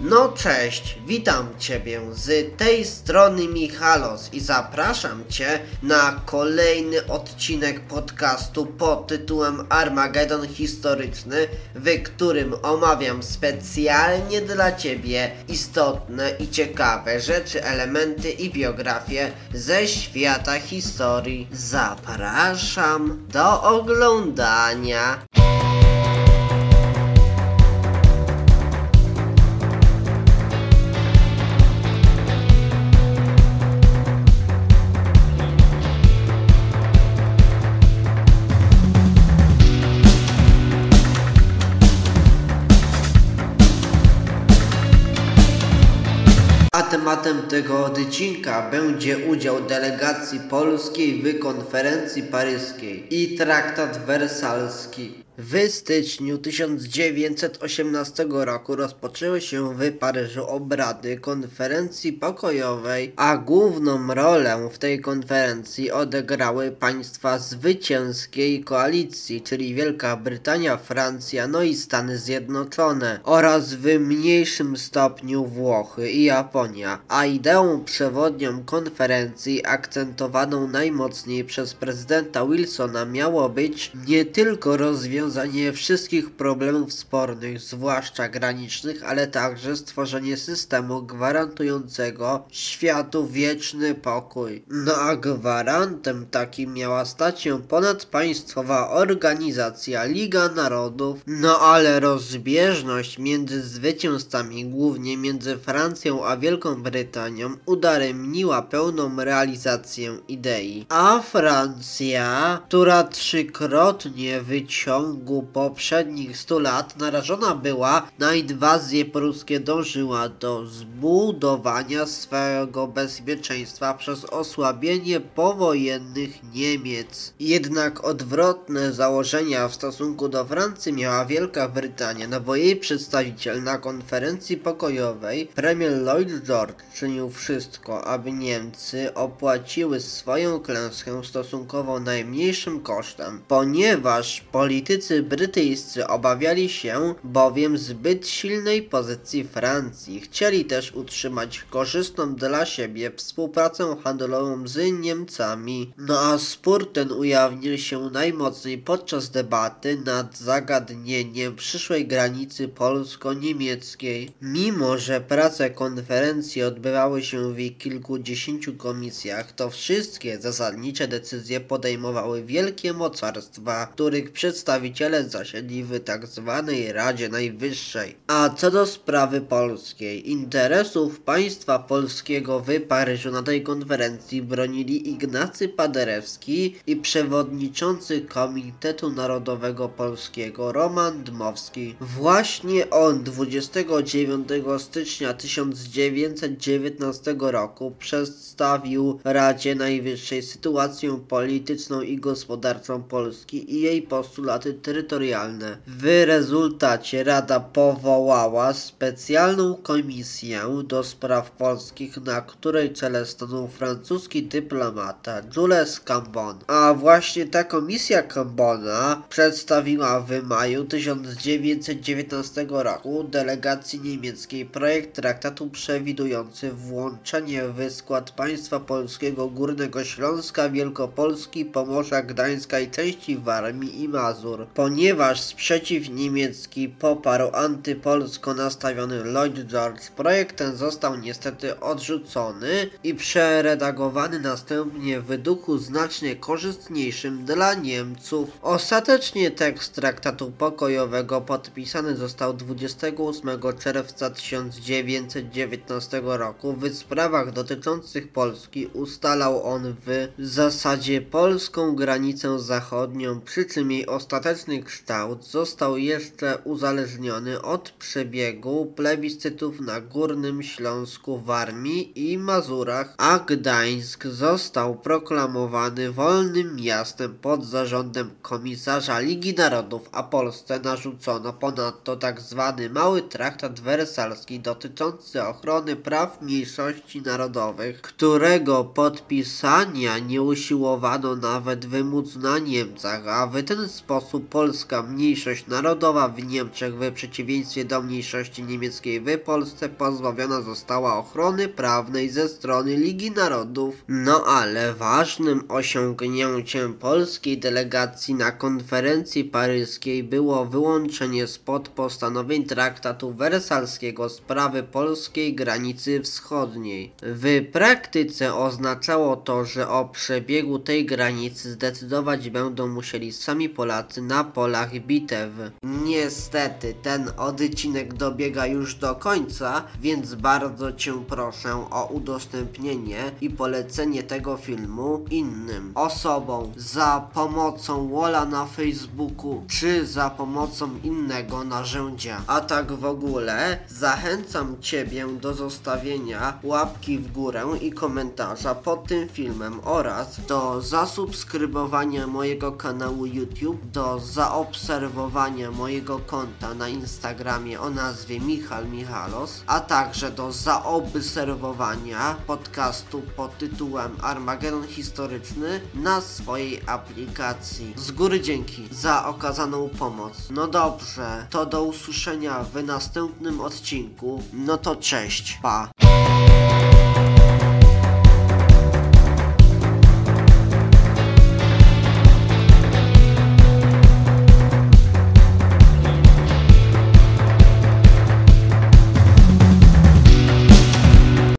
No cześć, witam Ciebie z tej strony Michalos i zapraszam Cię na kolejny odcinek podcastu pod tytułem Armagedon Historyczny, w którym omawiam specjalnie dla Ciebie istotne i ciekawe rzeczy, elementy i biografie ze świata historii. Zapraszam do oglądania. Tematem tego odcinka będzie udział delegacji polskiej w konferencji paryskiej i traktat wersalski. W styczniu 1918 roku rozpoczęły się w Paryżu obrady konferencji pokojowej, a główną rolę w tej konferencji odegrały państwa zwycięskiej koalicji, czyli Wielka Brytania, Francja, no i Stany Zjednoczone oraz w mniejszym stopniu Włochy i Japonia. A ideą przewodnią konferencji akcentowaną najmocniej przez prezydenta Wilsona miało być nie tylko rozwiązanie rozwiązanie wszystkich problemów spornych, zwłaszcza granicznych, ale także stworzenie systemu gwarantującego światu wieczny pokój. No a gwarantem takim miała stać się ponadpaństwowa organizacja Liga Narodów, no ale rozbieżność między zwycięzcami, głównie między Francją a Wielką Brytanią, udaremniła pełną realizację idei. A Francja, która trzykrotnie wyciągła ciągu poprzednich 100 lat narażona była na inwazję pruskie, dążyła do zbudowania swego bezpieczeństwa przez osłabienie powojennych Niemiec. Jednak odwrotne założenia w stosunku do Francji miała Wielka Brytania, no bo jej przedstawiciel na konferencji pokojowej, premier Lloyd George, czynił wszystko, aby Niemcy opłaciły swoją klęskę stosunkowo najmniejszym kosztem, ponieważ politycy brytyjscy obawiali się bowiem zbyt silnej pozycji Francji. Chcieli też utrzymać korzystną dla siebie współpracę handlową z Niemcami. No a spór ten ujawnił się najmocniej podczas debaty nad zagadnieniem przyszłej granicy polsko-niemieckiej. Mimo, że prace konferencji odbywały się w kilkudziesięciu komisjach, to wszystkie zasadnicze decyzje podejmowały wielkie mocarstwa, których przedstawiciele przedstawiciele zasiedli w. Tak Radzie Najwyższej. A co do sprawy polskiej, interesów państwa polskiego w Paryżu na tej konferencji bronili Ignacy Paderewski i przewodniczący Komitetu Narodowego Polskiego Roman Dmowski. Właśnie on 29 stycznia 1919 roku przedstawił Radzie Najwyższej sytuację polityczną i gospodarczą Polski i jej postulaty terytorialne. W rezultacie Rada powołała specjalną komisję do spraw polskich, na której czele stanął francuski dyplomata Jules Cambon. A właśnie ta komisja Cambona przedstawiła w maju 1919 roku delegacji niemieckiej projekt traktatu przewidujący włączenie w skład państwa polskiego Górnego Śląska, Wielkopolski, Pomorza, Gdańska i części Warmii i Mazur. Po Ponieważ sprzeciw niemiecki poparł antypolsko nastawiony Lloyd George, projekt ten został niestety odrzucony i przeredagowany następnie w duchu znacznie korzystniejszym dla Niemców. Ostatecznie tekst traktatu pokojowego podpisany został 28 czerwca 1919 roku. W sprawach dotyczących Polski ustalał on w zasadzie polską granicę zachodnią, przy czym jej ostateczny kształt został jeszcze uzależniony od przebiegu plebiscytów na Górnym Śląsku, Warmii i Mazurach, a Gdańsk został proklamowany wolnym miastem pod zarządem komisarza Ligi Narodów, a Polsce narzucono ponadto tzw. Tak Mały Traktat Wersalski dotyczący ochrony praw mniejszości narodowych, którego podpisania nie usiłowano nawet wymóc na Niemcach, a w ten sposób polska mniejszość narodowa w Niemczech w przeciwieństwie do mniejszości niemieckiej w Polsce pozbawiona została ochrony prawnej ze strony Ligi Narodów. No ale ważnym osiągnięciem polskiej delegacji na konferencji paryskiej było wyłączenie spod postanowień traktatu wersalskiego sprawy polskiej granicy wschodniej. W praktyce oznaczało to, że o przebiegu tej granicy zdecydować będą musieli sami Polacy na polach bitew. Niestety ten odcinek dobiega już do końca, więc bardzo Cię proszę o udostępnienie i polecenie tego filmu innym osobom za pomocą Wola na Facebooku czy za pomocą innego narzędzia. A tak w ogóle zachęcam Ciebie do zostawienia łapki w górę i komentarza pod tym filmem oraz do zasubskrybowania mojego kanału YouTube, do zaobserwowania mojego konta na Instagramie o nazwie Michal Michalos, a także do zaobserwowania podcastu pod tytułem Armagedon Historyczny na swojej aplikacji. Z góry dzięki za okazaną pomoc. No dobrze, to do usłyszenia w następnym odcinku. No to cześć, pa.